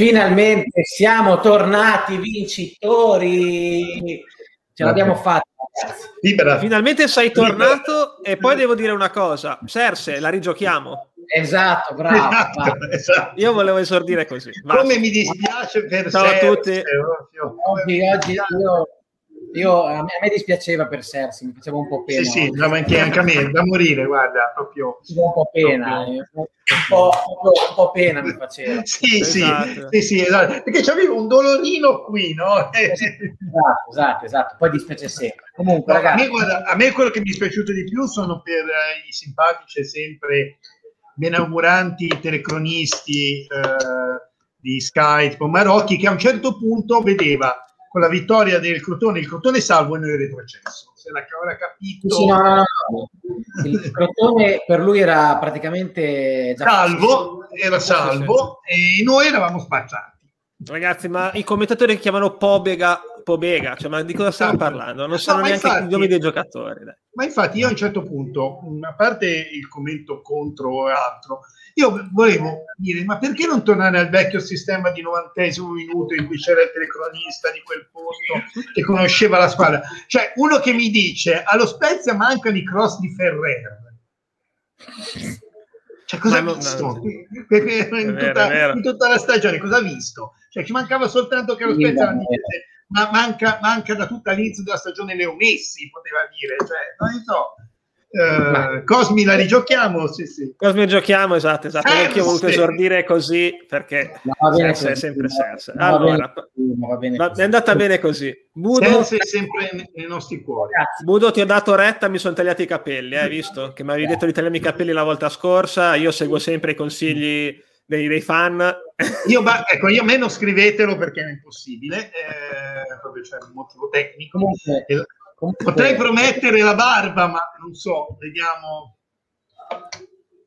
Finalmente siamo tornati vincitori. Ce l'abbiamo fatta. Libera. Finalmente sei tornato Libera. e poi devo dire una cosa. Serse, la rigiochiamo. Esatto, bravo. Esatto, esatto. Io volevo esordire così. Come mi dispiace per Ciao Serse. a tutti. Oggi, oggi io io, a, me, a, me, dispiaceva per Sersi, mi faceva un po' pena. Sì, sì, no, anche, anche, a me, da morire, guarda, proprio... Un po' pena, proprio. un, po', un po' pena mi faceva. sì, esatto. sì, sì, esatto, perché c'avevo un dolorino qui, no? esatto, esatto, esatto, poi dispiace sempre. Comunque, no, ragazzi... a, me, guarda, a me quello che mi è dispiaciuto di più sono per eh, i simpatici e sempre benauguranti telecronisti eh, di Skype, Marocchi, che a un certo punto vedeva con la vittoria del Crotone, il Crotone salvo e noi retrocesso. Se l'ha capito. Sì, no, no, no. Il Crotone per lui era praticamente già salvo, era salvo e noi eravamo spacciati. Ragazzi, ma i commentatori chiamano Pobega, Pobega, cioè, ma di cosa stiamo esatto. parlando? Non sanno no, neanche infatti, i nomi dei giocatori. Dai. Ma infatti io a un certo punto, a parte il commento contro e altro, io volevo dire, ma perché non tornare al vecchio sistema di novantesimo minuto in cui c'era il telecronista di quel posto che conosceva la squadra? Cioè, uno che mi dice, allo Spezia mancano i cross di Ferrer. Cioè, cosa ha visto? In, tutta, in, tutta, la stagione, cosa ha visto? Cioè, ci mancava soltanto che lo Spezia ma manca, manca da tutta l'inizio della stagione Leo Messi, poteva dire. Cioè, non so Uh, Cosmi la rigiochiamo? Sì, sì. Cosmi giochiamo, esatto, esatto. Eh, Anche io ho voluto sì. esordire così perché Serse è sempre Serse. Allora, va è andata bene così. Budo, è sempre nei nostri cuori. Budo, ti ho dato retta, mi sono tagliati i capelli, hai visto? Che mi avevi detto di tagliarmi i capelli la volta scorsa. Io seguo sempre i consigli dei, dei fan. Io, ma, ecco, io meno scrivetelo perché è impossibile, eh, proprio c'è un motivo tecnico. Comunque, Potrei promettere la barba, ma non so, vediamo.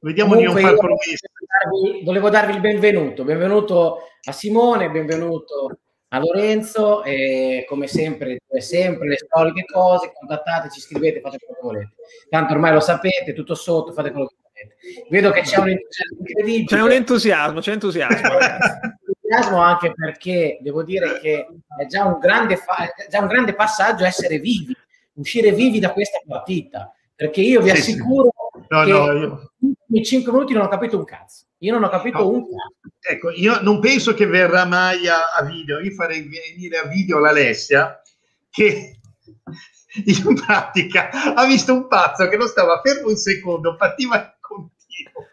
Vediamo Comunque, di non far promesse. Darvi, volevo darvi il benvenuto. Benvenuto a Simone, benvenuto a Lorenzo e come sempre, sempre le solite cose, contattateci, scrivete, fate quello che volete. Tanto ormai lo sapete, tutto sotto, fate quello che volete. Vedo che c'è un entusiasmo incredibile. C'è un entusiasmo, c'è entusiasmo. entusiasmo anche perché devo dire che è già un grande, fa- già un grande passaggio essere vivi uscire vivi da questa partita. Perché io vi sì, assicuro sì. No, che no, io... in 5 minuti non ho capito un cazzo. Io non ho capito no. un cazzo. Ecco, io non penso che verrà mai a, a video. Io farei venire a video l'Alessia che in pratica ha visto un pazzo che non stava fermo un secondo, partiva in continuo.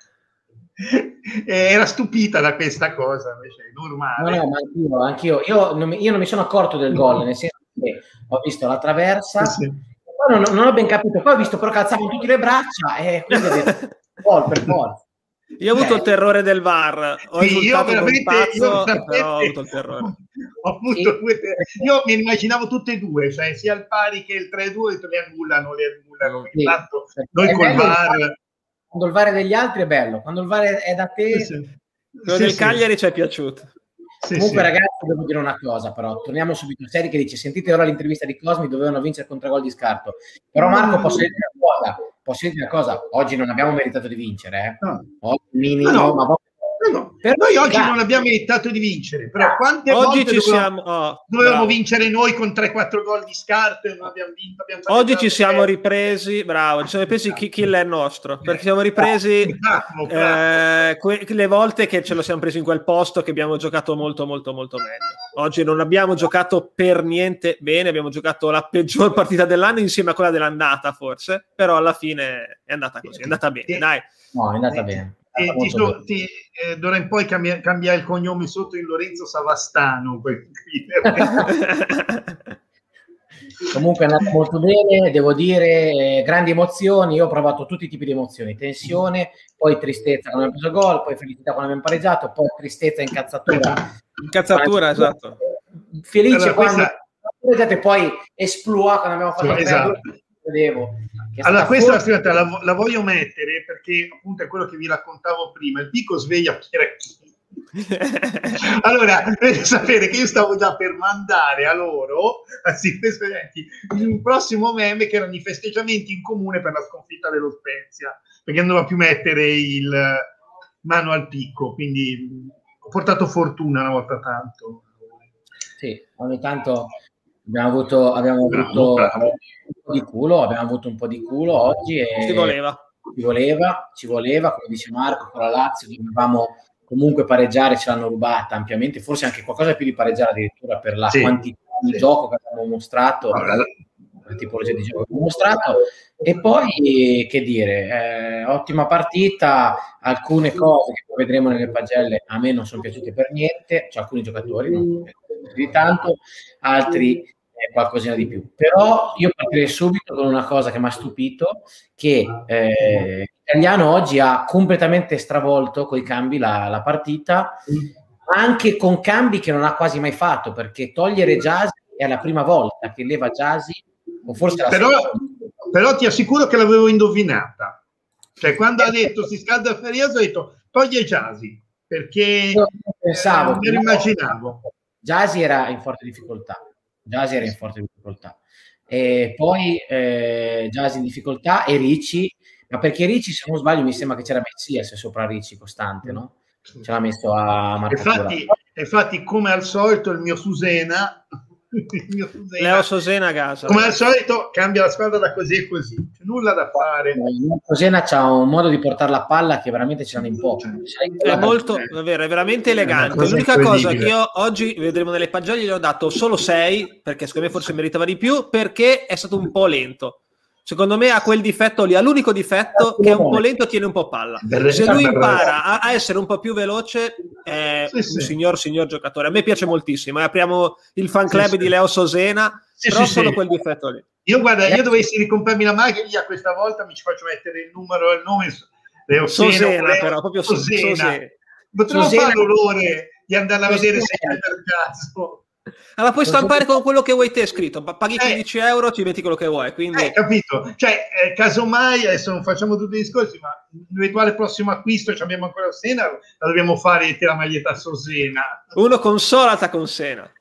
Era stupita da questa cosa, invece è normale. No, no, ma anch'io, anch'io. Io, non mi, io non mi sono accorto del gol, nel senso ho visto la traversa, sì. Non, non, ho ben capito, poi ho visto però calzavano tutte le braccia e quindi ho detto, gol per forza. Io ho avuto eh. il terrore del VAR, ho sì, io veramente, pazzo, io veramente, ho avuto il terrore. Ho avuto due, io mi immaginavo tutte e due, cioè sia il pari che il 3-2, ho detto li annullano, li annullano. Sì. Tanto, noi col VAR... Quando il VAR è degli altri è bello, quando il VAR è da te... Sì, Quello del Cagliari ci è piaciuto. Sì, Comunque, sì. ragazzi, devo dire una cosa, però torniamo subito a Seri che dice: Sentite ora l'intervista di Cosmi, dovevano vincere contro gol di scarto. Però, Marco, posso dire una cosa? Posso dire una cosa? Oggi non abbiamo meritato di vincere, eh? no. Oggi, minimo, no, no. ma No, no. Noi oggi non abbiamo meritato di vincere, però quante oggi volte ci dovevamo, siamo, oh, dovevamo vincere noi con 3-4 gol di scarto e non abbiamo vinto? Abbiamo oggi ci siamo ripresi, bravo, ci siamo ripresi chi, chi è nostro, perché siamo ripresi bravo, bravo. Eh, que- le volte che ce lo siamo preso in quel posto che abbiamo giocato molto molto molto meglio. Oggi non abbiamo giocato per niente bene, abbiamo giocato la peggior partita dell'anno insieme a quella dell'andata forse, però alla fine è andata così, è andata bene, dai. No, è andata bene e ti, so, ti, eh, d'ora in poi cambia, cambia, il cognome sotto in Lorenzo Savastano. Comunque è andato molto bene, devo dire, eh, grandi emozioni, io ho provato tutti i tipi di emozioni, tensione, poi tristezza quando abbiamo preso gol, poi felicità quando abbiamo pareggiato, poi tristezza, incazzatura. Incazzatura, esatto. Felice allora, quando questa... poi esploa quando abbiamo fatto esatto. Vedevo, allora, questa forse... la, la, voglio mettere perché appunto è quello che vi raccontavo prima. Il picco sveglia Pieracchini. allora, dovete sapere che io stavo già per mandare a loro, a studenti, un prossimo meme che erano i festeggiamenti in comune per la sconfitta dello Spezia, perché doveva più mettere il mano al picco, quindi portato fortuna una volta tanto. Sì, ogni tanto abbiamo avuto, abbiamo avuto bravo, un po' di culo, abbiamo avuto un po' di culo oggi e ci voleva. Ci voleva, ci voleva, come dice Marco, con la Lazio dovevamo comunque pareggiare, ce l'hanno rubata ampiamente, forse anche qualcosa più di pareggiare addirittura per la sì, quantità di sì. gioco che abbiamo mostrato, allora, la tipologia di gioco che abbiamo mostrato. E poi, che dire, eh, ottima partita, alcune cose che poi vedremo nelle pagelle a me non sono piaciute per niente, cioè alcuni giocatori non sono piaciuti di tanto, altri eh, qualcosina di più. Però io partirei subito con una cosa che mi ha stupito, che eh, l'italiano oggi ha completamente stravolto con i cambi la, la partita, anche con cambi che non ha quasi mai fatto, perché togliere Jasi è la prima volta che leva Jasi, o forse la però, però ti assicuro che l'avevo indovinata. Cioè, quando ha detto si scalda Ferias, ho detto toglie Jasi, perché io pensavo, eh, me lo immaginavo. Jasi era in forte difficoltà. Jasi era in forte difficoltà. E poi eh, Jasi in difficoltà e Ricci, ma perché Ricci, se non sbaglio, mi sembra che c'era Messias sopra Ricci costante, no? Ce l'ha messo a Marco infatti, infatti, come al solito, il mio Susena Leo Sosena a casa. Come al solito cambia la squadra da così e così, c'è nulla da fare. Sosena ha un modo di portare la palla che veramente ce l'hanno in poco. È molto, è vero, è veramente elegante. L'unica cosa che io oggi vedremo nelle pagelle gli ho dato solo 6, perché secondo me forse meritava di più, perché è stato un po' lento. Secondo me ha quel difetto lì, ha l'unico difetto che è un po' lento, tiene un po' palla. Se lui impara a, a essere un po' più veloce, è sì, un sì. signor signor giocatore. A me piace moltissimo. E apriamo il fan club sì, di Leo Sosena, però solo quel difetto lì. Io guarda, io dovessi ricomprarmi la macchina questa volta mi ci faccio mettere il numero e il nome Leo Sosena, Leo, però proprio Sosena. Sosena. Potremmo fare l'onore di andarla a vedere se per caso. Allora puoi stampare con quello che vuoi te scritto, paghi 15 eh, euro, ci metti quello che vuoi. Quindi... Eh, capito? Cioè, eh, casomai, adesso non facciamo tutti i discorsi, ma l'eventuale prossimo acquisto, ci abbiamo ancora Sena, la dobbiamo fare te la maglietta su Sena. Uno con Solata con Sena.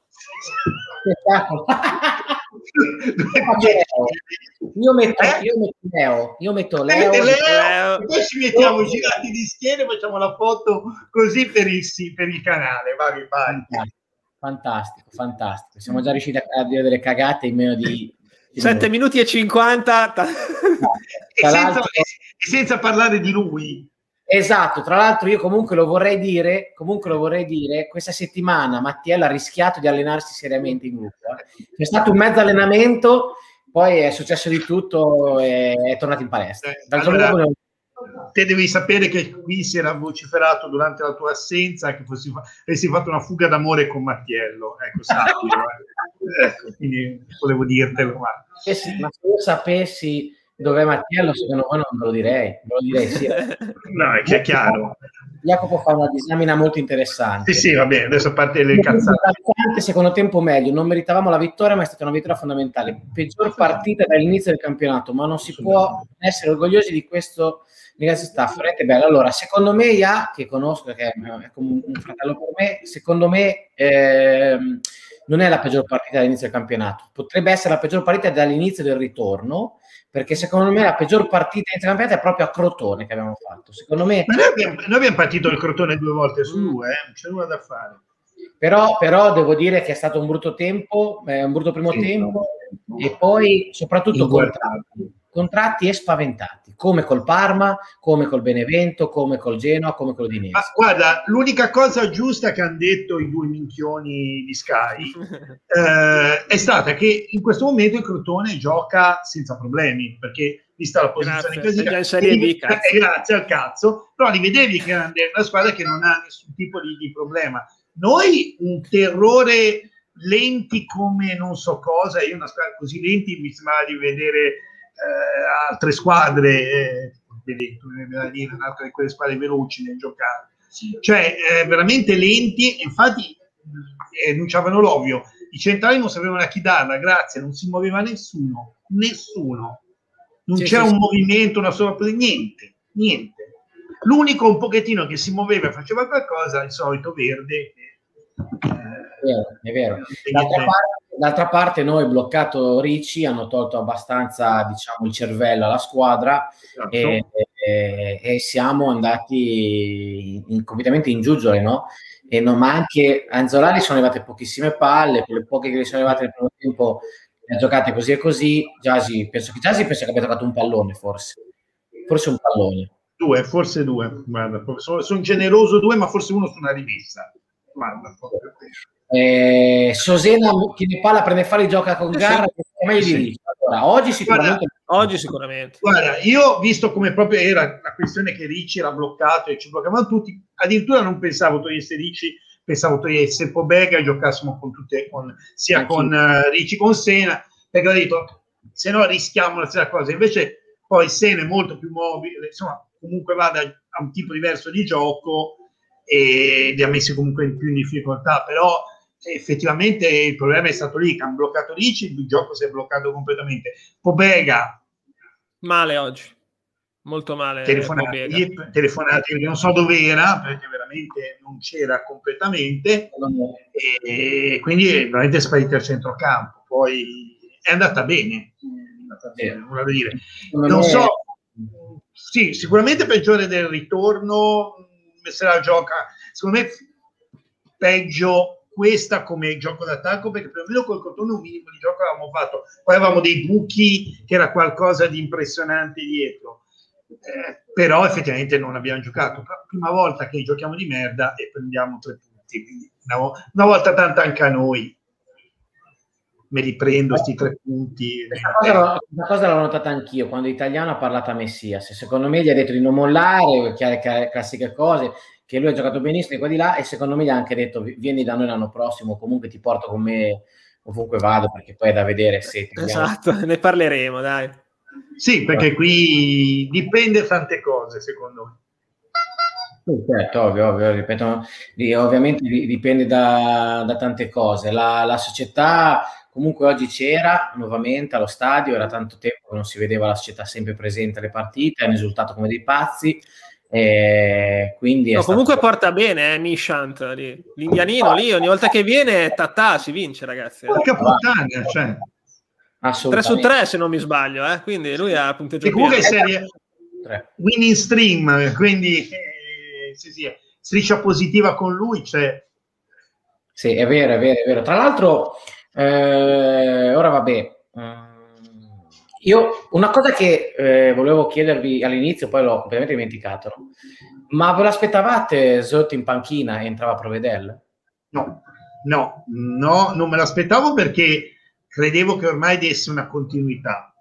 io metto, eh? io metto Leo, io metto Leo, Leo, Leo. poi ci mettiamo girati di schiena e facciamo la foto così per il, per il canale. Vai, vai. Fantastico, fantastico. Siamo già riusciti a dire delle cagate in meno di 7 minuti e 50 e senza, e senza, parlare di lui esatto tra l'altro io comunque lo vorrei dire comunque lo vorrei dire questa settimana Mattiello ha rischiato di allenarsi seriamente in gruppo eh. c'è stato un mezzo allenamento poi è successo di tutto e è tornato in palestra eh, allora, te devi sapere che qui si era vociferato durante la tua assenza che fossi, avessi fatto una fuga d'amore con Mattiello. Ecco, sappilo. eh. ecco, quindi volevo dirtelo. Ma... Eh sì, ma se io sapessi dov'è Mattiello, secondo me non ve lo direi. Ve lo direi sì. no, è, è chiaro. Jacopo fa una disamina molto interessante. Sì, sì, va bene, adesso parte le cazzate. Secondo tempo meglio, non meritavamo la vittoria, ma è stata una vittoria fondamentale. Peggior partita dall'inizio del campionato, ma non si può essere orgogliosi di questo Ragazzi, sta veramente bello. Allora, secondo me, Ia, che conosco, che è, come un fratello per me, secondo me ehm, non è la peggior partita dall'inizio del campionato. Potrebbe essere la peggior partita dall'inizio del ritorno, perché secondo me la peggior partita del campionato è proprio a Crotone che abbiamo fatto. Secondo me... Ma noi abbiamo, noi abbiamo partito il Crotone due volte su due, eh? non c'è nulla da fare. Però, però, devo dire che è stato un brutto tempo, eh, un brutto primo sì, tempo, no. e poi soprattutto contratti, contratti e spaventati, come col Parma, come col Benevento, come col Genoa, come con l'Udinese. Ma guarda, l'unica cosa giusta che hanno detto i due minchioni di Sky eh, è stata che in questo momento il Crotone gioca senza problemi, perché vista la posizione grazie, classifica, e grazie al cazzo, però li vedevi che è una squadra che non ha nessun tipo di, di problema. Noi un terrore lenti come non so cosa, io una squadra così lenti mi sembra di vedere eh, altre squadre, eh, vedete, un'altra di quelle squadre veloci nel giocare, cioè eh, veramente lenti, infatti eh, enunciavano l'ovvio, i centrali non sapevano a chi darla, grazie, non si muoveva nessuno, nessuno, non sì, c'era sì, un sì. movimento, una sola, niente, niente. L'unico un pochettino che si muoveva e faceva qualcosa, il solito verde, è vero. D'altra parte, d'altra parte, noi bloccato Ricci hanno tolto abbastanza diciamo, il cervello alla squadra esatto. e, e, e, siamo andati in, completamente in giuggiole, no? e non, ma anche a Anzolari sono arrivate pochissime palle, quelle poche che gli sono arrivate nel primo tempo le ha giocate così e così. Giasi, penso che Giasi penso che abbia giocato un pallone, forse. Forse un pallone. Due, forse due. Guarda, sono, sono generoso due, ma forse uno su una rimessa. Guarda, eh, Sosena ne palla, prende falli, gioca con gara, sì. sì. allora, oggi sicuramente. Guarda, oggi sicuramente. Guarda, io visto come proprio era la questione che Ricci era bloccato e ci bloccavano tutti, addirittura non pensavo togliesse Ricci, pensavo togliesse Pobega e giocassimo con tutte, con, sia Anch'io. con uh, Ricci con Sena, perché ho detto se no rischiamo la stessa cosa. Invece poi Sena è molto più mobile, insomma, comunque vada a un tipo diverso di gioco e li ha messi comunque in più in difficoltà, però effettivamente il problema è stato lì, che hanno bloccato Ricci, il gioco si è bloccato completamente. Pobega male oggi, molto male. Telefonate, telefonate non so dove era perché veramente non c'era completamente e quindi è veramente sparito al centrocampo. Poi è andata bene, è andata bene nulla da dire. Non so, sì, sicuramente peggiore del ritorno, se la gioca, secondo me peggio questa come gioco d'attacco perché perlomeno col Cotone un minimo di gioco avevamo fatto poi avevamo dei buchi che era qualcosa di impressionante dietro eh, però effettivamente non abbiamo giocato la prima volta che giochiamo di merda e prendiamo tre punti una, una volta tanto anche a noi me li prendo questi tre punti. Questa cosa, questa cosa l'ho notata anch'io quando l'italiano ha parlato a Messias. Secondo me gli ha detto di non mollare, chiare, classiche cose, che lui ha giocato benissimo di qua di là e secondo me gli ha anche detto vieni da noi l'anno prossimo, comunque ti porto con me ovunque vado perché poi è da vedere se... Esatto, ne parleremo, dai. Sì, perché qui dipende tante cose, secondo me. certo, ovvio, ovvio, ripeto, ovviamente dipende da, da tante cose. La, la, società comunque oggi c'era nuovamente allo stadio, era tanto tempo che non si vedeva la società sempre presente alle partite, hanno risultato come dei pazzi e quindi no, comunque stato... porta bene eh, Nishant lì. l'indianino lì ogni volta che viene tatà si vince ragazzi eh. porca puttana cioè. 3 su 3 se non mi sbaglio eh? quindi lui ha punteggio e comunque serie winning stream quindi eh, sì, sì, striscia positiva con lui c'è sì è vero è vero è vero tra l'altro eh, ora vabbè um io una cosa che eh, volevo chiedervi all'inizio, poi l'ho completamente dimenticato, ma ve l'aspettavate Zot in panchina e entrava Provedel? No, no, no, non me l'aspettavo perché credevo che ormai desse una continuità.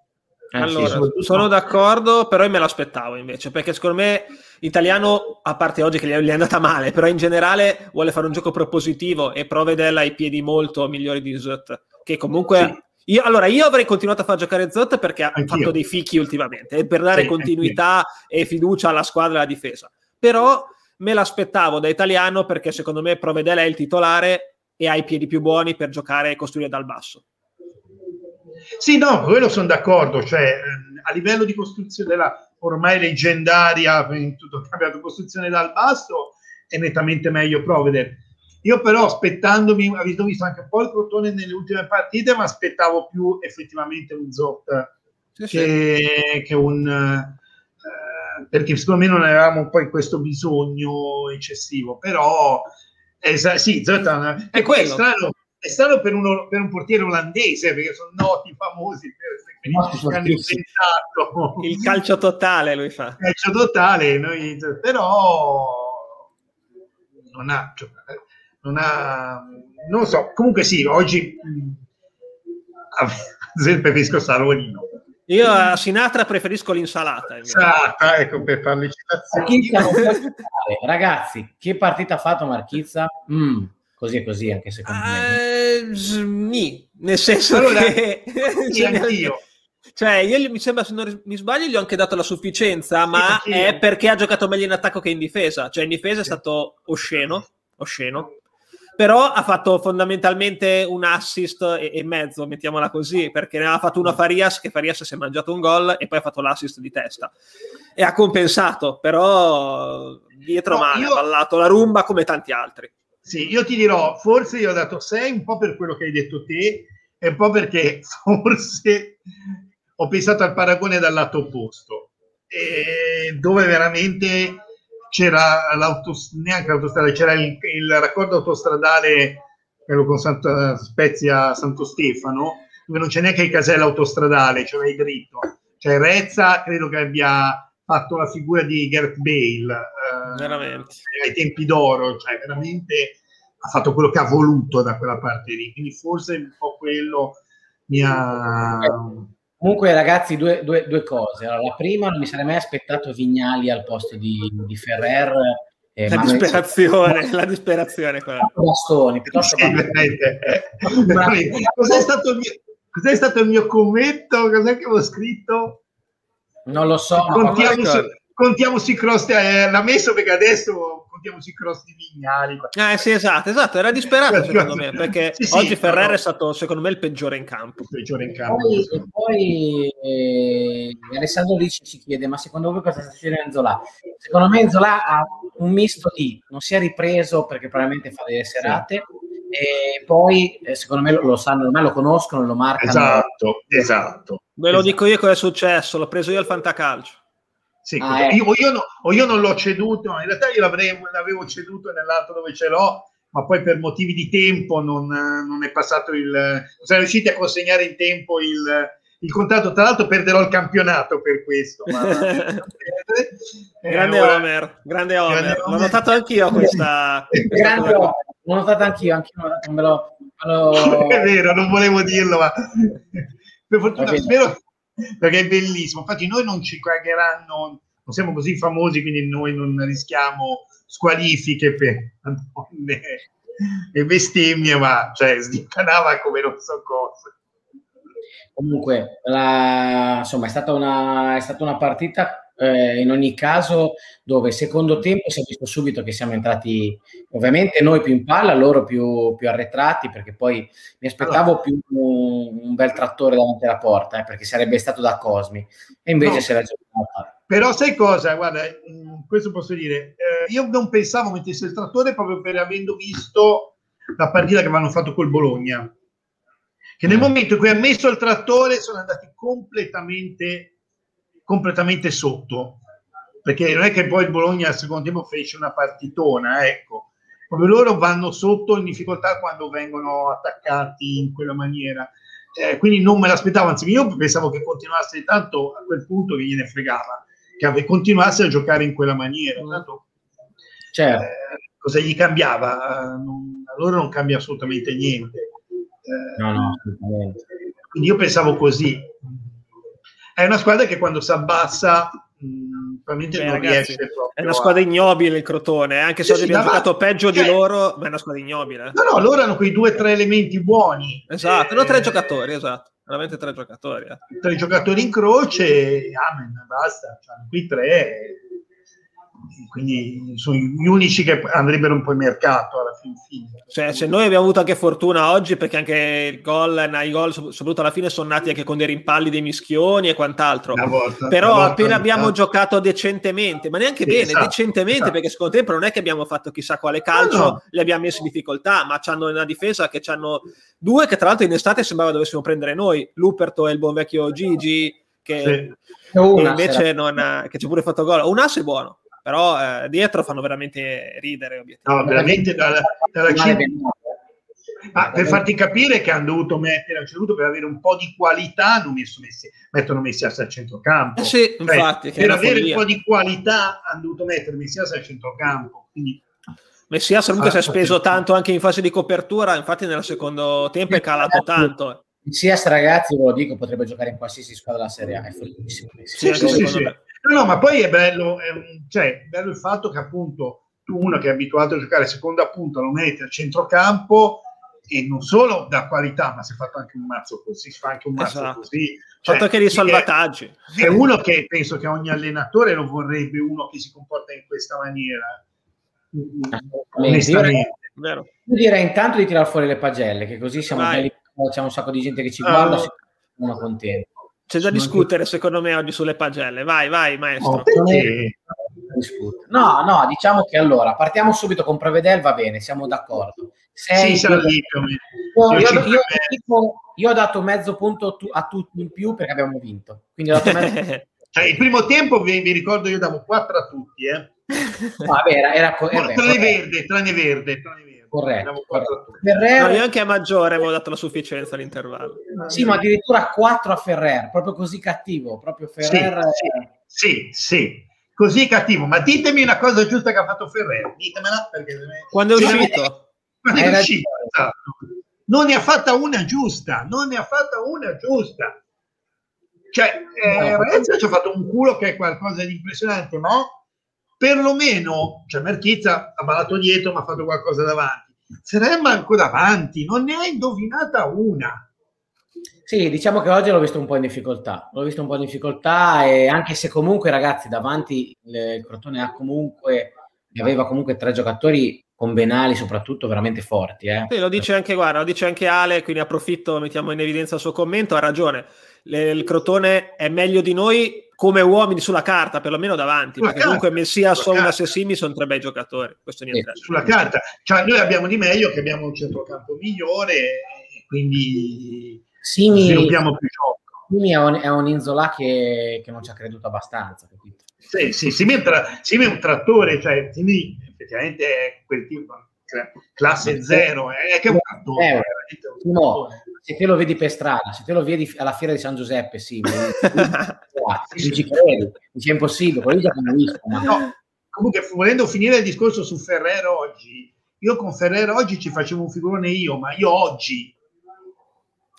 Eh, allora, sì, sono d'accordo, però io me l'aspettavo invece, perché secondo me l'italiano, a parte oggi che gli è andata male, però in generale vuole fare un gioco propositivo e Provedel ha i piedi molto migliori di Zot, che comunque sì. Io, allora, io avrei continuato a far giocare Zott perché ha Anch'io. fatto dei fichi ultimamente, e per dare sì, continuità anch'io. e fiducia alla squadra e alla difesa. Però me l'aspettavo da italiano perché secondo me Provedela è il titolare e ha i piedi più buoni per giocare e costruire dal basso. Sì, no, quello sono d'accordo. Cioè, ehm, a livello di costruzione della ormai leggendaria, tutto cambiato costruzione dal basso, è nettamente meglio Provedel io però aspettandomi, avendo visto anche un po' il Crotone nelle ultime partite, ma aspettavo più effettivamente un Zot sì, che, sì. che, un... Eh, perché secondo me non avevamo poi questo bisogno eccessivo, però eh, sì, Zot è, è, è strano, è strano per, uno, per, un portiere olandese perché sono noti, famosi per hanno inventato il calcio totale lui fa. Calcio totale noi, però non ha cioè, non ha, non so, comunque sì, oggi mm, preferisco Salonino. Io a Sinatra preferisco l'insalata. Insalata, ecco, per fare le citazioni. Ragazzi, che partita ha fatto Marchizza? Mm, così e così, anche secondo me. Uh, sni, nel senso allora, che... sì, anch'io. Cioè, io mi sembra, se non mi sbaglio, gli ho anche dato la sufficienza, sì, ma è perché ha giocato meglio in attacco che in difesa. Cioè, in difesa è stato osceno, osceno però ha fatto fondamentalmente un assist e, e, mezzo, mettiamola così, perché ne aveva fatto uno a Farias, che Farias si è mangiato un gol e poi ha fatto l'assist di testa. E ha compensato, però dietro no, male, io... ha ballato la rumba come tanti altri. Sì, io ti dirò, forse io ho dato 6 un po' per quello che hai detto te e un po' perché forse ho pensato al paragone dal lato opposto, dove veramente c'era l'autos- neanche l'autostrada, c'era il, il raccordo autostradale quello con Santa Spezia Santo Stefano, dove non c'è neanche il casello autostradale, cioè vai dritto. Cioè Rezza credo che abbia fatto la figura di Gert Bale eh, ai tempi d'oro, cioè veramente ha fatto quello che ha voluto da quella parte lì, quindi forse un po' quello mi ha... Comunque, ragazzi, due, due, due cose. Allora, la prima, non mi sarei mai aspettato Vignali al posto di, di Ferrer. Eh, la, disperazione, la disperazione, Bastoni, piuttosto sì, ma... cos'è, stato il mio, cos'è stato il mio commento? Cos'è che avevo scritto? Non lo so. Contiamo, su, contiamo sui cross, eh, l'ha messo perché adesso contiamo sui cross di Vignali. Eh sì, esatto, esatto, era disperato secondo me, perché sì, oggi sì, Ferrer no. è stato secondo me il peggiore in campo. Il peggiore in campo. Poi, e poi eh, Alessandro Ricci ci chiede, ma secondo voi cosa sta succedendo Zola? Secondo me Zola ha un misto di non si è ripreso perché probabilmente fa delle serate e poi eh, secondo me lo, lo, sanno, ormai lo conoscono, lo marcano. Esatto, esatto. Ve lo esatto. dico io cosa è successo, l'ho preso io al fantacalcio. Sì, ah, ecco. io, io, no, o io non l'ho ceduto, in realtà io l'avevo ceduto nell'altro dove ce l'ho, ma poi per motivi di tempo non, non è passato il... non siamo riusciti a consegnare in tempo il, il contratto. Tra l'altro perderò il campionato per questo. Ma... grande, ora... Homer, grande Homer, grande L'ho notato anch'io questa... grande Homer. L'ho notato anch'io, anch'io me lo, me lo... È vero, non volevo dirlo, ma per fortuna spero perché è bellissimo. Infatti, noi non ci cagheranno, non siamo così famosi, quindi noi non rischiamo squalifiche per donne e bestemmie, ma cioè sdippanava come non so cosa. Comunque, la, insomma, è stata una, è stata una partita eh, in ogni caso dove secondo tempo si è visto subito che siamo entrati ovviamente noi più in palla, loro più, più arretrati perché poi mi aspettavo più un, un, bel trattore davanti alla porta eh, perché sarebbe stato da Cosmi e invece no. si era giocata. Però sai cosa? Guarda, mm, questo posso dire, eh, io non pensavo mettesse il trattore proprio per avendo visto la partita che avevano fatto col Bologna che nel mm. momento in cui ha messo il trattore sono andati completamente completamente sotto, perché non è che poi il Bologna al secondo tempo fece una partitona, ecco, come loro vanno sotto in difficoltà quando vengono attaccati in quella maniera. Eh, quindi non me l'aspettavo, anzi io pensavo che continuasse tanto a quel punto che gliene fregava, che continuasse a giocare in quella maniera. Tanto, certo. eh, cosa gli cambiava? Non, a loro non cambia assolutamente niente. Eh, no, no, assolutamente. Quindi io pensavo così è una squadra che quando si abbassa mh, probabilmente Beh, non ragazzi, riesce proprio è una squadra ignobile il Crotone eh? anche se sì, abbiamo giocato peggio cioè, di loro ma è una squadra ignobile no no loro hanno quei due o tre elementi buoni esatto, hanno tre giocatori esatto veramente tre giocatori eh. tre giocatori in croce amen basta cioè, qui tre quindi sono gli unici che andrebbero un po' in mercato alla fin fine. Cioè, cioè, noi abbiamo avuto anche fortuna oggi perché anche il gol, i gol soprattutto alla fine sono nati anche con dei rimpalli dei mischioni e quant'altro. Volta, Però appena abbiamo giocato decentemente, ma neanche sì, bene, esatto, decentemente esatto. perché secondo tempo non è che abbiamo fatto chissà quale calcio, no, no. li abbiamo messi in difficoltà, ma hanno una difesa che hanno due che tra l'altro in estate sembrava dovessimo prendere noi, Luperto e il buon vecchio Gigi che, sì. che invece non ha, che ci ha pure fatto gol. Un asse buono però eh, dietro fanno veramente ridere. No, veramente dalla, dalla Ah, per farti capire che hanno dovuto mettere, hanno dovuto per avere un po' di qualità, hanno messo messi, mettono Messias al centrocampo. Eh sì, cioè, infatti, per avere follia. un po' di qualità hanno dovuto mettere Messias al centrocampo. Quindi, Messias comunque ah, si è speso tanto anche in fase di copertura, infatti nel secondo tempo è calato tanto. Messias ragazzi, ve lo dico, potrebbe giocare in qualsiasi squadra della Serie A, è fortissimo. Sì, sì, sì, sì. No, no, ma poi è bello, è, cioè, bello il fatto che appunto tu, uno che è abituato a giocare seconda punta, lo metti al centrocampo e non solo da qualità, ma si è fatto anche un mazzo così, si fa anche un mazzo esatto. così. Cioè, fatto anche dei salvataggi. È, è, uno che penso che ogni allenatore lo vorrebbe, uno che si comporta in questa maniera. Onestamente. Io direi intanto di tirare fuori le pagelle, che così siamo belli, c'è un sacco di gente che ci guarda, uh, siamo contenti. C'è da discutere, secondo me, oggi sulle pagelle. Vai, vai, maestro. No, no, diciamo che allora partiamo subito con Prevedel, va bene, siamo d'accordo. Sei, sì, io, io, io, io, io ho dato mezzo punto a tutti in più perché abbiamo vinto. Quindi ho dato mezzo Cioè, il primo tempo vi, vi ricordo io davo 4 a tutti, eh. Vabbè, era, era, era, tranne verde, tranne verde, tranne verde. Corretto. corretto. Ferrer... No, anche a maggiore avevo dato la sufficienza all'intervallo. Sì, ma addirittura 4 a Ferrer, proprio così cattivo. Proprio Ferrer. Sì, sì, sì, sì. Così cattivo. Ma ditemi una cosa giusta che ha fatto Ferrer. Ditemela perché... Quando è uscito? Quando è uscito, esatto. Non ne ha fatta una giusta, non ne ha fatta una giusta. Cioè, eh, Renzi ci ha fatto un culo che è qualcosa di impressionante, ma perlomeno, cioè Merchizza ha ballato dietro ma ha fatto qualcosa davanti. Seremma ancora avanti, non ne ha indovinata una. Sì, diciamo che oggi l'ho visto un po' in difficoltà. L'ho visto un po' in difficoltà e anche se comunque, ragazzi, davanti il Crotone ha comunque aveva comunque tre giocatori con Benali soprattutto veramente forti. Eh. Sì, lo dice anche, guarda, lo dice anche Ale, quindi approfitto, mettiamo in evidenza il suo commento, ha ragione. Le, il Crotone è meglio di noi come uomini sulla carta, perlomeno davanti, sulla perché carta, comunque Messias, Sonas e Simi sono tre bei giocatori. Questo niente. Sì, sulla carta, cioè, noi abbiamo di meglio che abbiamo un centrocampo migliore, quindi Simi, sviluppiamo più gioco. Simi è un, è un Inzola che, che, non ci ha creduto abbastanza, capito? Sì, sì, Simi è un, tra, Simi è un trattore, cioè Simi effettivamente è quel tipo, cioè, classe zero, è che è un trattore. Eh, no, se te lo vedi per strada, se te lo vedi alla fiera di San Giuseppe, sì, mi, mi ci credi, dice impossibile, quello già visto. Ma... No, comunque, volendo finire il discorso su Ferrero oggi, io con Ferrero oggi ci facevo un figurone io, ma io oggi,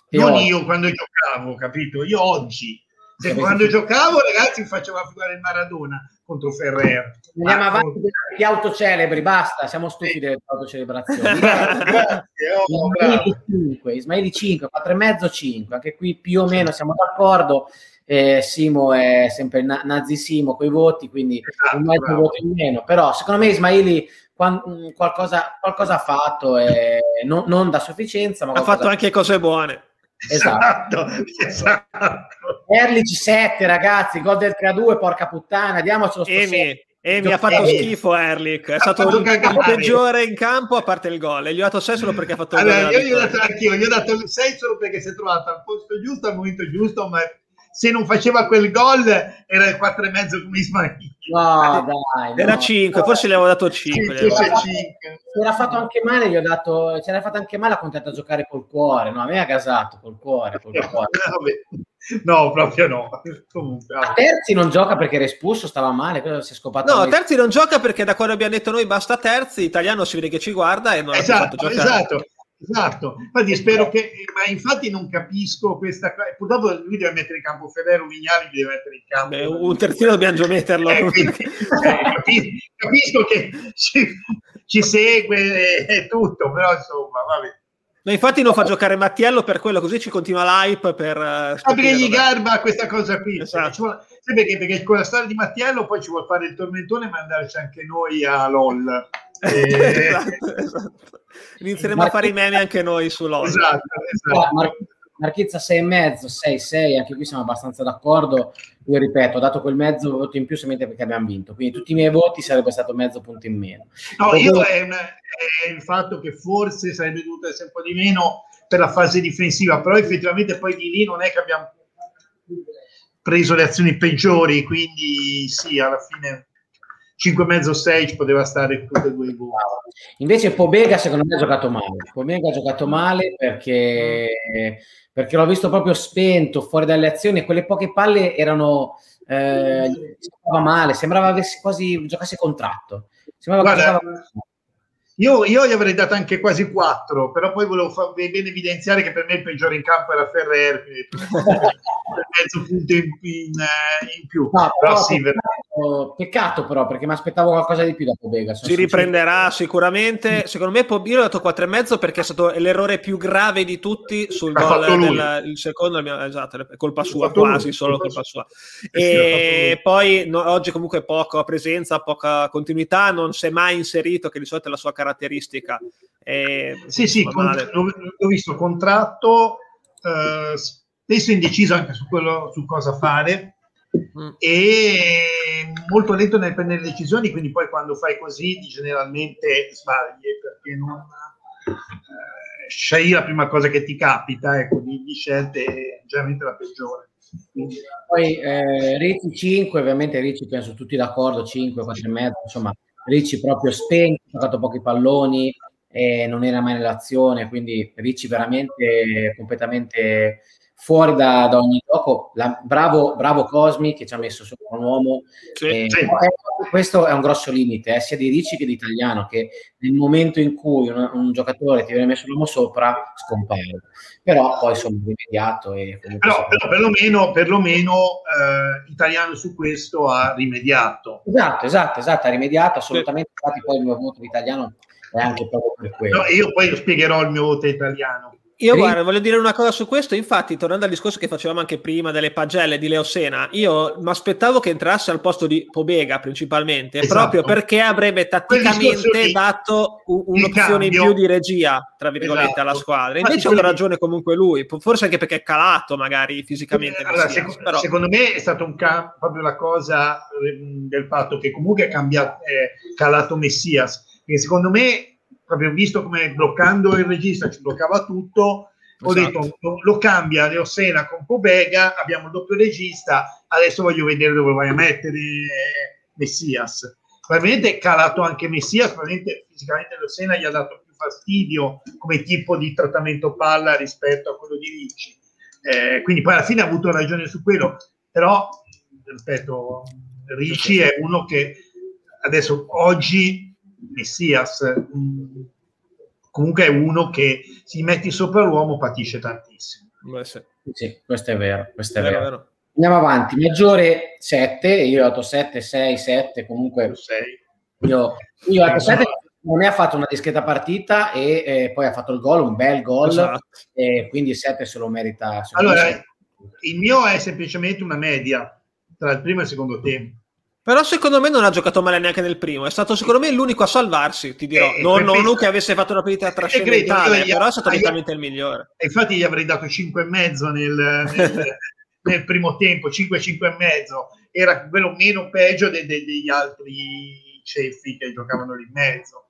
e non oggi. io quando giocavo, capito? Io oggi. Se quando giocavo, ragazzi, faceva figurare il Maradona contro Ferrer. Andiamo ah, avanti di auto celebri, basta, siamo stupidi sì. delle autocelebrazioni. Grazie, oh, Ismaili 5, Ismaili 5, 4 e mezzo 5, anche qui più o meno siamo d'accordo. Eh, Simo è sempre na- Nazi Simo con i voti, quindi esatto, un mezzo bravo. voto in meno. Però secondo me Ismaili mm, qualcosa, qualcosa, ha fatto, eh, non, non, da sufficienza, ma ha fatto anche cose buone. Esatto, esatto. Erlich 7, ragazzi, gol del 3-2, porca puttana, diamocelo Emi, Emi ha fatto Emi. schifo Erlich, è stato il, il peggiore in campo a parte il gol, e gli ho dato 6 solo perché ha fatto allora, il gol. Io gli ho dato anch'io, gli ho dato 6 solo perché si è trovato al posto giusto, al momento giusto, ma se non faceva quel gol era il 4 e mezzo come Ismail. No, dai, no. Era 5, forse gli avevo dato 5. Sì, forse 5. Se era fatto anche male, gli ho dato, ce l'ha fatto anche male, ha contento a giocare col cuore, no? A me ha gasato col cuore, col cuore. no, proprio no. Comunque, a Terzi non gioca perché era espulso, stava male, si è scopato. No, Terzi non gioca perché da quando abbiamo detto noi basta Terzi, italiano si vede che ci guarda e non esatto, ha fatto giocare. Esatto. Esatto, infatti spero che, ma infatti non capisco questa cosa. Purtroppo lui deve mettere in campo Federo, Vignali deve mettere in campo. Beh, un terzino dobbiamo già metterlo. Eh, quindi, eh, capisco, che ci, ci segue e tutto, però insomma, vabbè. Ma infatti non fa giocare Mattiello per quello, così ci continua l'hype per... Uh, ah, perché gli garba questa cosa qui. Esatto. Vuole, perché, perché con la storia di Mattiello poi ci vuole fare il tormentone e mandarci anche noi a LOL. E... esatto, esatto. Inizieremo Marchizza... a fare i meme anche noi su LOL. Esatto, esatto. Mar- Marchizza 6,5, 6, 6, anche qui siamo abbastanza d'accordo. Io ripeto, ho dato quel mezzo voto in più solamente perché abbiamo vinto, quindi tutti i miei voti sarebbe stato mezzo punto in meno. No, io è, una, è, il fatto che forse sarebbe dovuto essere un po' di meno per la fase difensiva, però effettivamente poi di lì non è che abbiamo preso le azioni peggiori, quindi sì, alla fine 5,5-6 ci poteva stare tutte e due i gol. Invece Pobega secondo me ha giocato male. Pobega ha giocato male perché, perché l'ho visto proprio spento, fuori dalle azioni e quelle poche palle erano... Eh, sembrava male, sembrava avesse quasi giocasse contratto. Sembrava Guarda, giocava... Io, io, gli avrei dato anche quasi 4, però poi volevo far bene evidenziare che per me il peggiore in campo era Ferrer, mezzo punto in, in, eh, in più. No, però, sì, peccato, peccato, però, perché mi aspettavo qualcosa di più da Pobega. Si riprenderà sicuramente. Secondo me io ho dato 4,5 perché è stato l'errore più grave di tutti sul gol del il secondo, esatto, è colpa sua, quasi lui, solo colpa sua. E sì, poi no, oggi comunque poca presenza, poca continuità, non si è mai inserito, che di solito è la sua caratteristica. Eh, sì, sì, con, l'ho, l'ho, visto contratto, eh, spesso indeciso anche su, quello, su cosa fare mm. e molto lento nel prendere decisioni, quindi poi quando fai così generalmente sbagli perché non eh, scegli la prima cosa che ti capita, ecco, di, di scelte è generalmente la peggiore. Poi eh, Ricci 5, ovviamente Ricci penso tutti d'accordo, 5, 4 e mezzo, insomma Ricci proprio spento, ha giocato pochi palloni, e non era mai nell'azione, quindi Ricci veramente completamente fuori da, da ogni gioco. La, bravo, bravo Cosmi che ci ha messo sopra un uomo. Sì, eh, sì. questo è un grosso limite, eh, sia di Ricci che di Italiano, che nel momento in cui un, un giocatore ti viene messo l'uomo sopra, scompare. Però poi sono rimediato. E però, però perlomeno, perlomeno eh, Italiano su questo ha rimediato. Esatto, esatto, esatto, ha rimediato assolutamente. Infatti poi il mio voto di Italiano è anche proprio per quello. No, io poi spiegherò il mio voto italiano. Io guarda, voglio dire una cosa su questo, infatti, tornando al discorso che facevamo anche prima delle pagelle di Leo Sena, io mi aspettavo che entrasse al posto di Pobega principalmente, esatto. proprio perché avrebbe tatticamente dato un'opzione in più di regia, tra virgolette, esatto. alla squadra. Invece ha ragione comunque lui, forse anche perché è calato magari fisicamente. Allora, secondo, secondo me è stata un ca- proprio la cosa ehm, del fatto che comunque è cambiato, è calato Messias, perché secondo me proprio visto come bloccando il regista ci bloccava tutto, ho esatto. detto lo, lo cambia Leo Sena con Pobega, abbiamo il doppio regista, adesso voglio vedere dove vai a mettere Messias. Probabilmente è calato anche Messias, probabilmente fisicamente Leo Sena gli ha dato più fastidio come tipo di trattamento palla rispetto a quello di Ricci. Eh, quindi poi alla fine ha avuto ragione su quello, però ripeto, Ricci è uno che adesso oggi Messias mm, comunque è uno che si metti sopra l'uomo patisce tantissimo. Beh, sì. sì. questo è vero, questo è vero. vero. vero. Andiamo avanti, maggiore 7, io ho dato 7, 6, 7, comunque 6. Io, io ho dato 7, non ha fatto una discreta partita e eh, poi ha fatto il gol, un bel gol, esatto. e quindi 7 se lo merita. Se allora, il mio è semplicemente una media tra il primo e il secondo tempo. Però secondo me non ha giocato male neanche nel primo, è stato secondo me l'unico a salvarsi, ti dirò. Eh, non, non che avesse fatto una partita trascendentale, però è stato nettamente il migliore. Infatti gli avrei dato 5,5 nel, nel, nel primo tempo, 5, 5,5. Era quello meno peggio de, de, degli altri ceffi che giocavano lì in mezzo.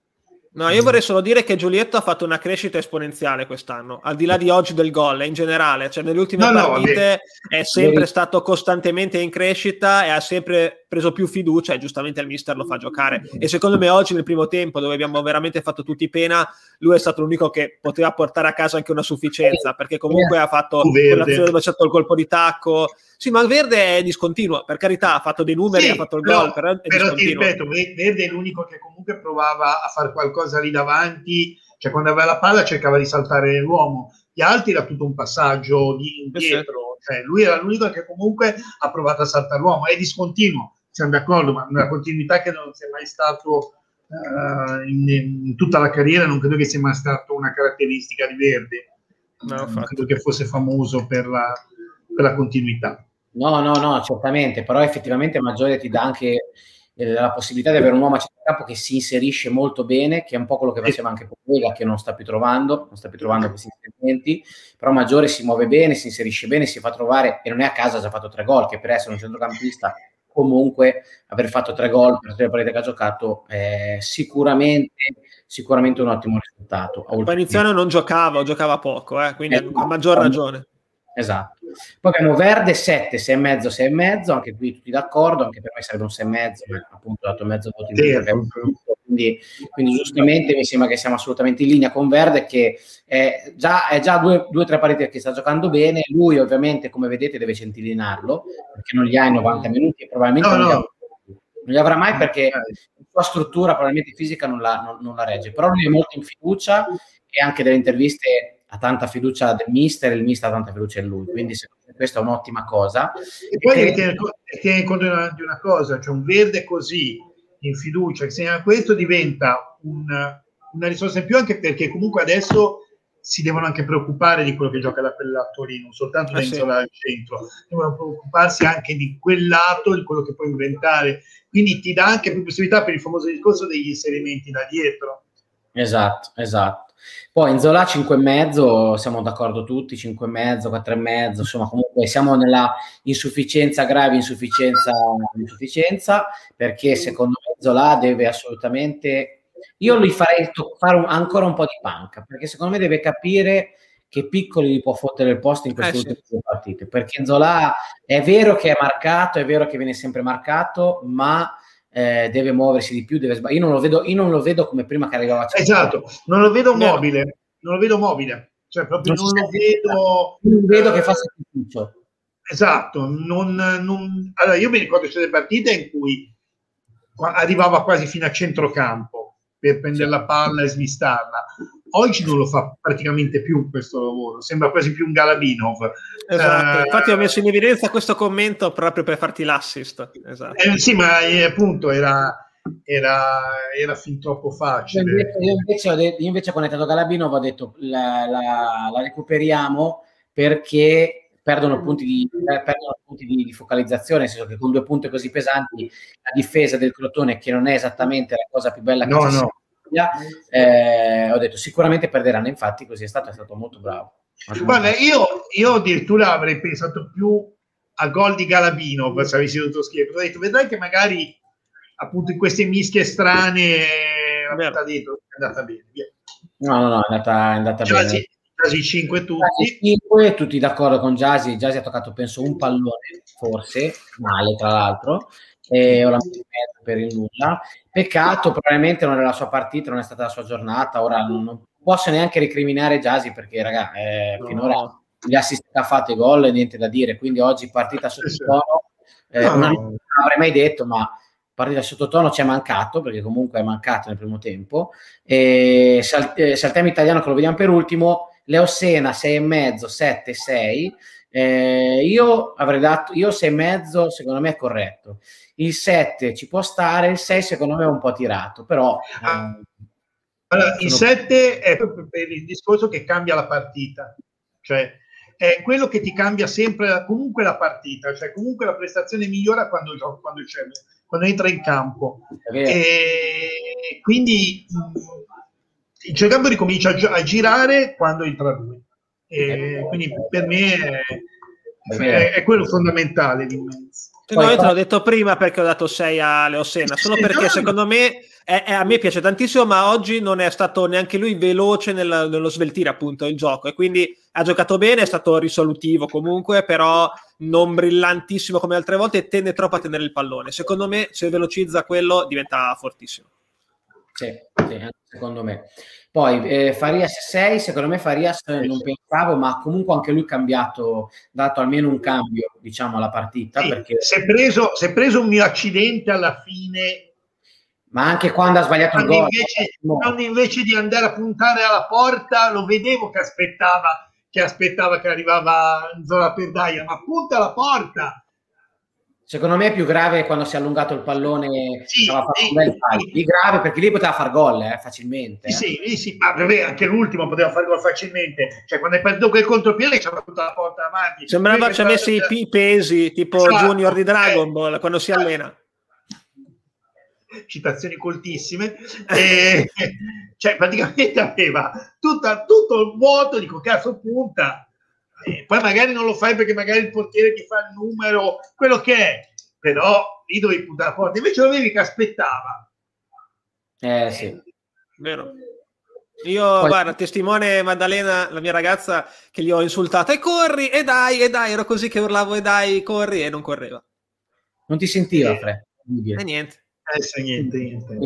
No, io vorrei solo dire che Giulietto ha fatto una crescita esponenziale quest'anno, al di là di oggi del gol, in generale, cioè nelle ultime no, partite no, è sempre stato costantemente in crescita e ha sempre preso più fiducia e giustamente il mister lo fa giocare. E secondo me oggi nel primo tempo, dove abbiamo veramente fatto tutti pena, lui è stato l'unico che poteva portare a casa anche una sufficienza, perché comunque ha fatto quell'azione dove c'è stato il colpo di tacco. Sì, ma Verde è discontinuo, per carità, ha fatto dei numeri, sì, ha fatto il gol, però, però ti ripeto, Verde è l'unico che comunque provava a fare qualcosa lì davanti, cioè quando aveva la palla cercava di saltare l'uomo, gli altri era tutto un passaggio di indietro, cioè lui era l'unico che comunque ha provato a saltare l'uomo, è discontinuo, siamo d'accordo, ma una continuità che non sia mai stato uh, in, in, tutta la carriera, non credo che sia mai stata una caratteristica di Verde, no, non credo che fosse famoso per la, per la continuità. No, no, no, certamente, però effettivamente Maggiore ti dà anche eh, la possibilità di avere un uomo a centrocampo che si inserisce molto bene, che è un po' quello che faceva anche Povega, che non sta più trovando, non sta più trovando questi inserimenti, però Maggiore si muove bene, si inserisce bene, si fa trovare, e non è a casa, ha già fatto tre gol, che per essere un centrocampista comunque aver fatto tre gol per tre partite che ha giocato è sicuramente, sicuramente un ottimo risultato. Paniziano non giocava giocava poco, eh, quindi eh, a maggior ragione. Esatto. Poi abbiamo Verde 7, 6,5, 6,5, anche qui tutti d'accordo, anche per me sarebbe un 6,5, ma appunto dato mezzo voto in quindi, quindi, giustamente mi sembra che siamo assolutamente in linea con Verde che è già, è già due o tre partite che sta giocando bene, lui ovviamente come vedete deve centillinarlo, perché non gli ha in 90 minuti e probabilmente no, non, no. Li avrà, non, Li avrà, mai perché la sua struttura probabilmente fisica non la, non, non la regge, però lui è molto in fiducia e anche delle interviste ha tanta fiducia del mister e il mister ha tanta fiducia in lui, quindi secondo me questa è un'ottima cosa. E poi e tiene, tiene conto di una, di una, cosa, cioè un verde così in fiducia, che segna questo diventa un, una risorsa in più anche perché comunque adesso si devono anche preoccupare di quello che gioca la Pella Torino, non soltanto ah, dentro sì. al centro, devono preoccuparsi anche di quel lato, di quello che può inventare, quindi ti dà anche più possibilità per il famoso discorso degli inserimenti da dietro. Esatto, esatto. Poi in Zola 5,5 siamo d'accordo tutti, 5,5, 4,5, insomma comunque siamo nella insufficienza grave, insufficienza, insufficienza, perché secondo me Zola deve assolutamente... Io gli farei fare un, ancora un po' di panca, perché secondo me deve capire che Piccoli gli può fottere il posto in queste eh, ultime sì. partite, perché Zola è vero che è marcato, è vero che viene sempre marcato, ma eh, deve muoversi di più, deve sbagliare. Io non lo vedo, io non lo vedo come prima che arrivava a Esatto, non lo vedo mobile, non lo vedo mobile, cioè proprio non, non lo vedo... Non vedo che fa sacrificio. Esatto, non, non... Allora, io mi ricordo delle partite in cui arrivava quasi fino a centrocampo per prendere la palla e smistarla. Oggi non lo fa praticamente più questo lavoro, sembra quasi più un Galabinov. Esatto, uh, infatti ho messo in evidenza questo commento proprio per farti l'assist. Esatto. Eh, sì, ma eh, appunto era, era, era, fin troppo facile. Io invece, io invece, io invece quando è entrato Galabinov ho detto la, la, la recuperiamo perché perdono punti, di, perdono punti di, di, focalizzazione, nel senso che con due punti così pesanti la difesa del Crotone, che non è esattamente la cosa più bella che no, no. Sia, eh, ho detto sicuramente perderanno, infatti così è stato, è stato molto bravo. Guarda, io, io addirittura avrei pensato più a gol di Galabino se avessi dovuto scrivere, ho detto vedrai che magari appunto in queste mischie strane è andata dietro, è andata bene. Via. No, no, no, è andata, è andata bene. Sì, Jasi 5 tutti. 5, tutti d'accordo con Jasi. Jasi ha toccato, penso, un pallone, forse, male tra l'altro, e ho la per il nulla. Peccato, probabilmente non è la sua partita, non è stata la sua giornata. Ora non, non posso neanche recriminare Jasi perché, raga, eh, no. finora gli assist ha fatto i gol e niente da dire. Quindi oggi partita sottotono. Eh, no. Non avrei mai detto, ma partita sottotono ci è mancato perché comunque è mancato nel primo tempo. E sal- eh, saltiamo italiano che lo vediamo per ultimo Leo Sena 6,5, 7, 6. Eh, io avrei dato, io 6,5 secondo me è corretto. Il 7 ci può stare, il 6 secondo me è un po' tirato, però... Eh, allora, il 7 è proprio per il discorso che cambia la partita, cioè è quello che ti cambia sempre comunque la partita, cioè comunque la prestazione migliora quando, quando, quando entra in campo. E quindi il centrocampo ricomincia a, gi- a, girare quando entra lui. E quindi per me è, è, è quello fondamentale di mezzo. No, io te l'ho detto prima perché ho dato 6 a Leo Senna, solo perché secondo me è, è, a me piace tantissimo, ma oggi non è stato neanche lui veloce nel, nello sveltire appunto il gioco e quindi ha giocato bene, è stato risolutivo comunque, però non brillantissimo come altre volte e tende troppo a tenere il pallone. Secondo me se velocizza quello diventa fortissimo. Sì, sì, secondo me. Poi eh, Farias 6, secondo me Farias non pensavo, ma comunque anche lui cambiato, dato almeno un cambio, diciamo, alla partita. Sì, perché... si, è preso, si è preso un mio accidente alla fine. Ma anche quando ha sbagliato quando il gol. Invece, quando invece di andare a puntare alla porta, lo vedevo che aspettava, che aspettava che arrivava in zona pendaia, ma punta alla porta Secondo me è più grave quando si è allungato il pallone, sì, sì, un bel sì. Di grave perché lì poteva far gol eh, facilmente. Eh. Sì, sì, ma vabbè, anche l'ultimo poteva far gol facilmente. Cioè, quando hai partito quel contropiede c'era tutta la porta avanti. Sembrava ci avesse i pesi, tipo esatto. Junior di Dragon eh. Ball, quando si allena. Citazioni coltissime. e, cioè, praticamente aveva tutta, tutto il vuoto, dico, cazzo, punta eh, poi magari non lo fai perché magari il portiere ti fa il numero, quello che è, però lì dovevi puntare forte. Invece lo avevi che aspettava. Eh sì. Vero. Io, Poi... guarda, testimone Maddalena, la mia ragazza, che gli ho insultato, e corri, e dai, e dai, ero così che urlavo, e dai, corri, e non correva. Non ti sentiva, Fre? E niente. Eh, sì, niente, niente.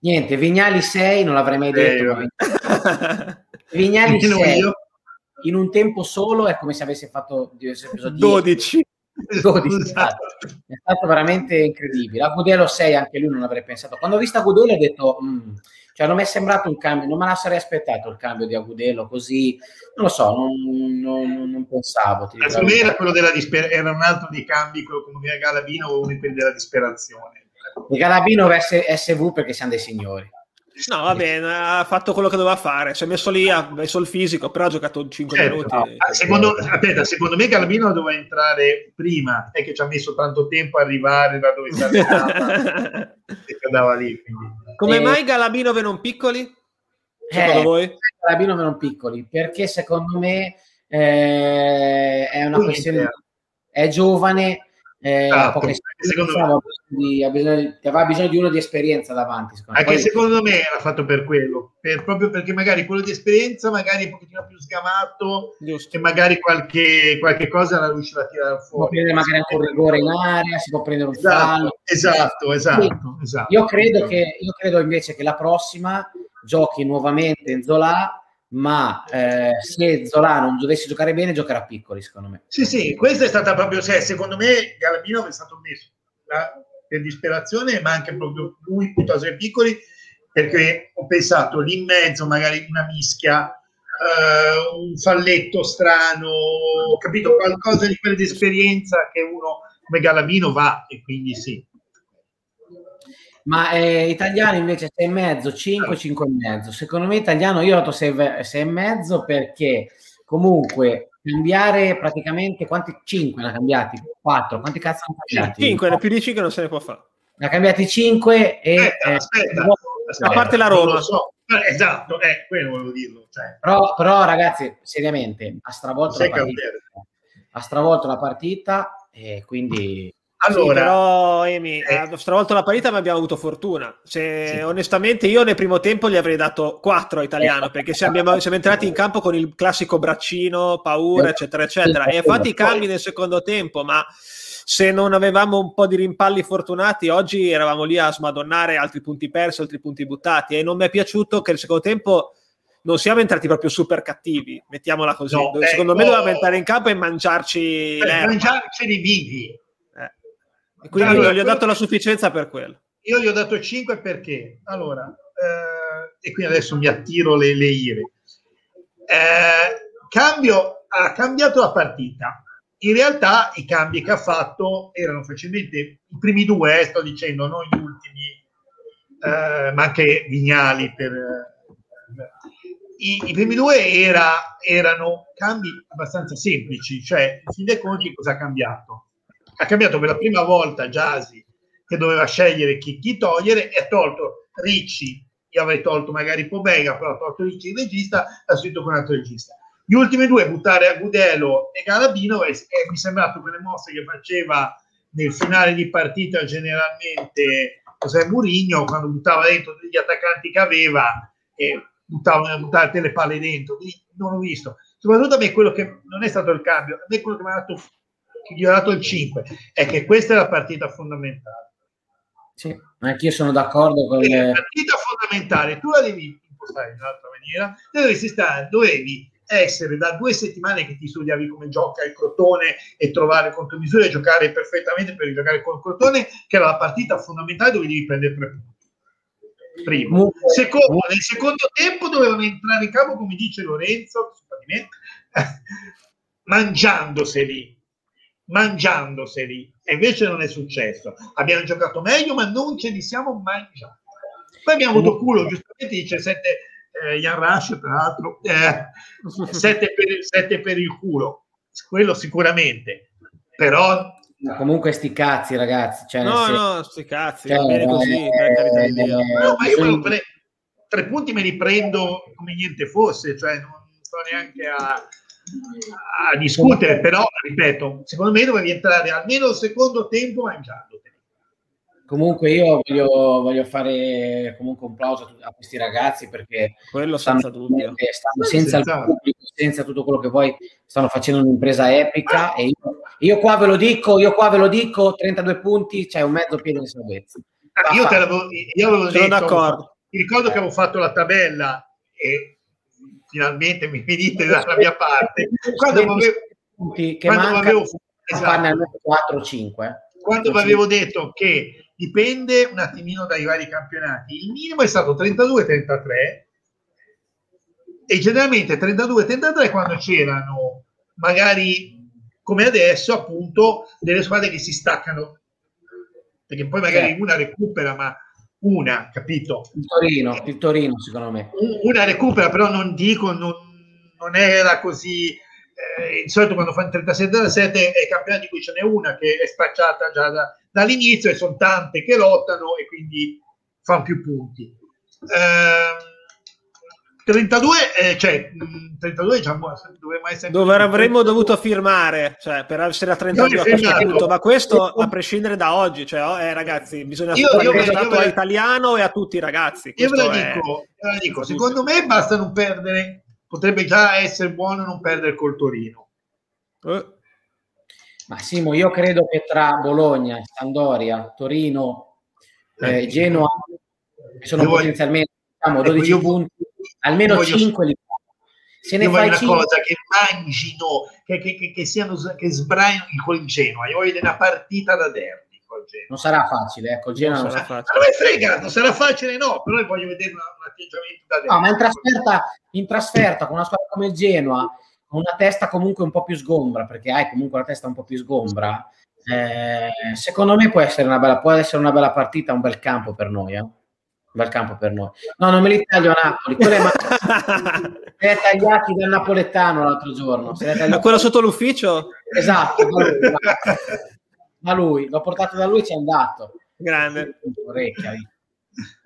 Niente, Vignali 6, non l'avrei mai detto. Eh, Vignali 6 in un tempo solo è come se avesse fatto diversi episodi. 12 12 esatto. è stato veramente incredibile. Agudelo 6 anche lui non avrei pensato. Quando ho visto Agudelo ho detto mm. cioè non mi è sembrato un cambio non me la sarei aspettato il cambio di Agudelo così. Non lo so non, non, non pensavo per me era quello della disperazione era un altro dei cambi quello come Galabino o uno della disperazione. Di Galabino SV perché siamo dei signori No, va bene, ha fatto quello che doveva fare. Si è messo lì, ha messo il fisico, però ha giocato 5 certo, minuti. No. Ah, secondo, aspetta, secondo me Galabino doveva entrare prima, è che ci ha messo tanto tempo a arrivare da dove si arrivava e andava lì. Quindi. Come eh, mai Galabino non piccoli? Secondo eh, voi? Galabino non piccoli, perché secondo me eh, è una questione... È giovane, eh, esatto, secondo me di, bisogno, aveva bisogno di uno di esperienza davanti. Secondo Anche Poi... secondo me era fatto per quello, per, proprio perché magari quello di esperienza magari è un pochettino più sgamato Giusto. e magari qualche, qualche cosa la riuscirà a tirare fuori. Si può prendere magari anche un rigore in aria, si può prendere un esatto, fallo. Esatto, esatto, esatto. Io, credo che, io credo invece che la prossima giochi nuovamente in Zola ma eh, se Zola non dovesse giocare bene giocherà piccoli secondo me sì sì questa è stata proprio cioè, secondo me Galabino è stato messo la, per disperazione ma anche proprio lui piuttosto che piccoli perché ho pensato lì in mezzo magari una mischia uh, un falletto strano ho capito qualcosa di quella di esperienza che uno come Galavino va e quindi sì ma eh, italiano invece 6,5, 5, 5,5. Secondo me italiano io ho dato 6,5 perché comunque cambiare praticamente quanti 5 ne ha cambiati? 4, quanti cazzo hanno cambiati? 5, ne più di 5 non se ne può fare. Ne ha cambiati 5 e aspetta, eh, aspetta, aspetta, a parte la Roma. So. Eh, esatto, eh, quello volevo dirlo. Cioè. Però, però, ragazzi, seriamente, ha stravolto la partita. Ha stravolto la partita e quindi allora, sì, però Emi, eh, ha stravolto la parità ma abbiamo avuto fortuna. Se, sì. Onestamente io nel primo tempo gli avrei dato 4 a Italiano perché siamo, siamo, entrati in campo con il classico braccino, paura, eccetera, eccetera. E fatti i cambi nel secondo tempo, ma se non avevamo un po' di rimpalli fortunati, oggi eravamo lì a smadonnare altri punti persi, altri punti buttati. E non mi è piaciuto che il secondo tempo non siamo entrati proprio super cattivi, mettiamola così. No, Secondo ecco, me dovevamo entrare in campo e mangiarci. Eh, mangiarceli vivi quindi allora, non gli ho dato la sufficienza per quello. Io gli ho dato 5 perché, allora, eh, e qui adesso mi attiro le, le ire. Eh, cambio, ha cambiato la partita. In realtà i cambi che ha fatto erano facilmente i primi due, eh, sto dicendo, non gli ultimi, eh, ma anche Vignali. Per, i, i, primi due era, erano cambi abbastanza semplici, cioè in fin dei conti cosa ha cambiato? Ha cambiato per la prima volta Jasi che doveva scegliere chi, chi togliere e ha tolto Ricci. Io avrei tolto magari Pobega però ha tolto Ricci il regista ha scritto con un altro regista. Gli ultimi due buttare a Gudelo e Galabino e, e mi è sembrato quelle mosse che faceva nel finale di partita generalmente José Murigno quando buttava dentro gli attaccanti che aveva e buttava, buttava le palle dentro. Quindi non ho visto. Soprattutto a me quello che non è stato il cambio a me quello che mi ha dato gli ho dato il 5, è che questa è la partita fondamentale. Sì, anche io sono d'accordo con. La partita fondamentale, tu la devi impostare in un'altra maniera, dovevi, stare, dovevi essere da due settimane che ti studiavi come gioca il Crotone e trovare contromisure e giocare perfettamente per giocare con il Crotone, che era la partita fondamentale dove devi prendere tre punti. Primo. Secondo, nel secondo tempo dovevano entrare in campo, come dice Lorenzo, me, mangiandoseli mangiandoseli. E invece non è successo. Abbiamo giocato meglio ma non ce li siamo mangiati poi abbiamo avuto culo giustamente dice 7 eh, Jan Rush tra l'altro 7 eh, per, per, il culo. Quello sicuramente. Però comunque sti cazzi ragazzi cioè, no se... no sti cazzi cioè, va bene così eh, carità di Dio. no, ma io pre- tre punti me li prendo come niente fosse cioè non sto neanche a a discutere, però ripeto, secondo me dovevi entrare almeno il secondo tempo mangiandoteli. Comunque io voglio, voglio fare comunque un plauso a questi ragazzi perché quello senza dubbio stanno senza il pubblico, senza tutto quello che poi stanno facendo un'impresa epica e io, io, qua ve lo dico, io qua ve lo dico, 32 punti, c'è un mezzo piede di salvezza. Ah, io, te l'avevo, io avevo detto, d'accordo. mi ricordo che avevo fatto la tabella e finalmente mi venite dalla mia parte. Quando avevo, che quando avevo, esatto, 4 5. Quando vi avevo detto che dipende un attimino dai vari campionati, il minimo è stato 32-33 e generalmente 32-33 quando c'erano magari come adesso appunto delle squadre che si staccano. Perché poi magari una recupera ma una, capito? Il Torino, il Torino secondo me. Una recupera, però non dico, non, non era così. Eh, di solito quando fanno 37 7 è campionato di cui ce n'è una che è spacciata già da, dall'inizio e sono tante che lottano e quindi fanno più punti. Eh, 32, eh, cioè, 32 diciamo, dovremmo essere... Dove avremmo dovuto firmare, cioè, per essere a 32 a questo punto, ma questo a prescindere da oggi, cioè, oh, eh, ragazzi, bisogna io, io, io, a italiano e a tutti i ragazzi. Io ve lo dico, ve lo dico secondo me basta non perdere, potrebbe già essere buono non perdere col Torino. Eh. Ma Simo, io credo che tra Bologna, Sandoria, Torino, eh, Genoa, che sono potenzialmente diciamo, 12 ecco, punti, almeno voglio... 5 li se ne fai una 5... cosa che mangino, che, che, che, che, siano, che sbraino col Genoa. Io voglio una partita da derby. Non sarà facile, ecco, il Genoa non, sarà facile. Non me frega, non sarà facile, no, però voglio vedere un, un atteggiamento da derby. No, ma in trasferta, in trasferta con una squadra come il Genoa, con una testa comunque un po' più sgombra, perché hai comunque la testa un po' più sgombra, eh, secondo me può essere una bella, può essere una bella partita, un bel campo per noi, eh bel campo per noi. No, non me li taglio a Napoli. Quello è ma- se è tagliati dal napoletano l'altro giorno. Ma quello sotto l'ufficio? Esatto, da lui, da lui. L'ho portato da lui e ci è andato. Grande. Orecchia,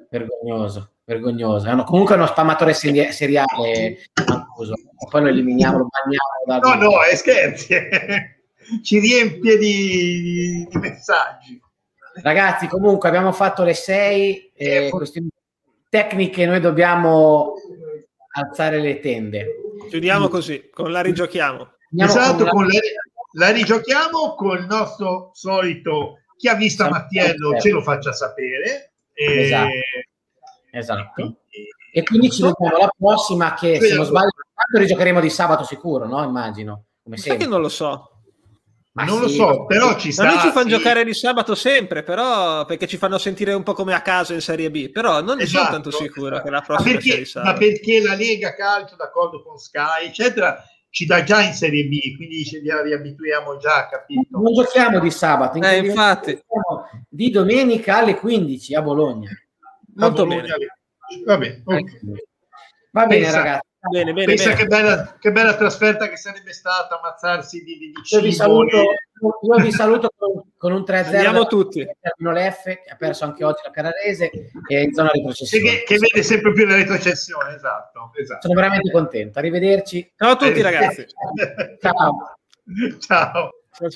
vergognoso, vergognoso. No, comunque è uno spammatore seri- seriale, Mancuso. Poi lo eliminiamo, lo bagniamo. Da no, no, è scherzi. Ci riempie di, di messaggi. Ragazzi, comunque abbiamo fatto le 6 eh, questioni tecniche, noi dobbiamo alzare le tende. Chiudiamo così, con la rigiochiamo. Esatto, con la... Con la, la rigiochiamo con il nostro solito chi ha visto esatto. Mattiello ce lo faccia sapere. E... Esatto. esatto. E quindi ci vediamo alla prossima che se non sbaglio rigiocheremo di sabato sicuro, no? Immagino. Come sempre. che non lo so. Ma non sì, lo so, però ci sta. noi ci fanno sì. giocare di sabato sempre, però perché ci fanno sentire un po' come a caso in Serie B, però non ne esatto, sono tanto sicuro esatto. che la prossima ma perché, ma perché la Lega Calcio, d'accordo con Sky, eccetera, ci dà già in Serie B, quindi ci riabituiamo già, capito? Non giochiamo di sabato, eh, infatti. Di domenica alle 15 a Bologna. Molto a Bologna bene. Va bene, okay. Va bene Pensa. ragazzi. Bene, bene, Pensa bene. Che, bella, che, bella, trasferta che sarebbe stata ammazzarsi di, di, io vi saluto, io vi saluto con, con un 3-0 andiamo tutti. l'F che ha perso anche oggi la Carrarese e in zona retrocessione. Che, che vede sempre più la retrocessione esatto, esatto. sono veramente contento. Arrivederci. Ciao a tutti ragazzi. Ciao. Ciao. Ciao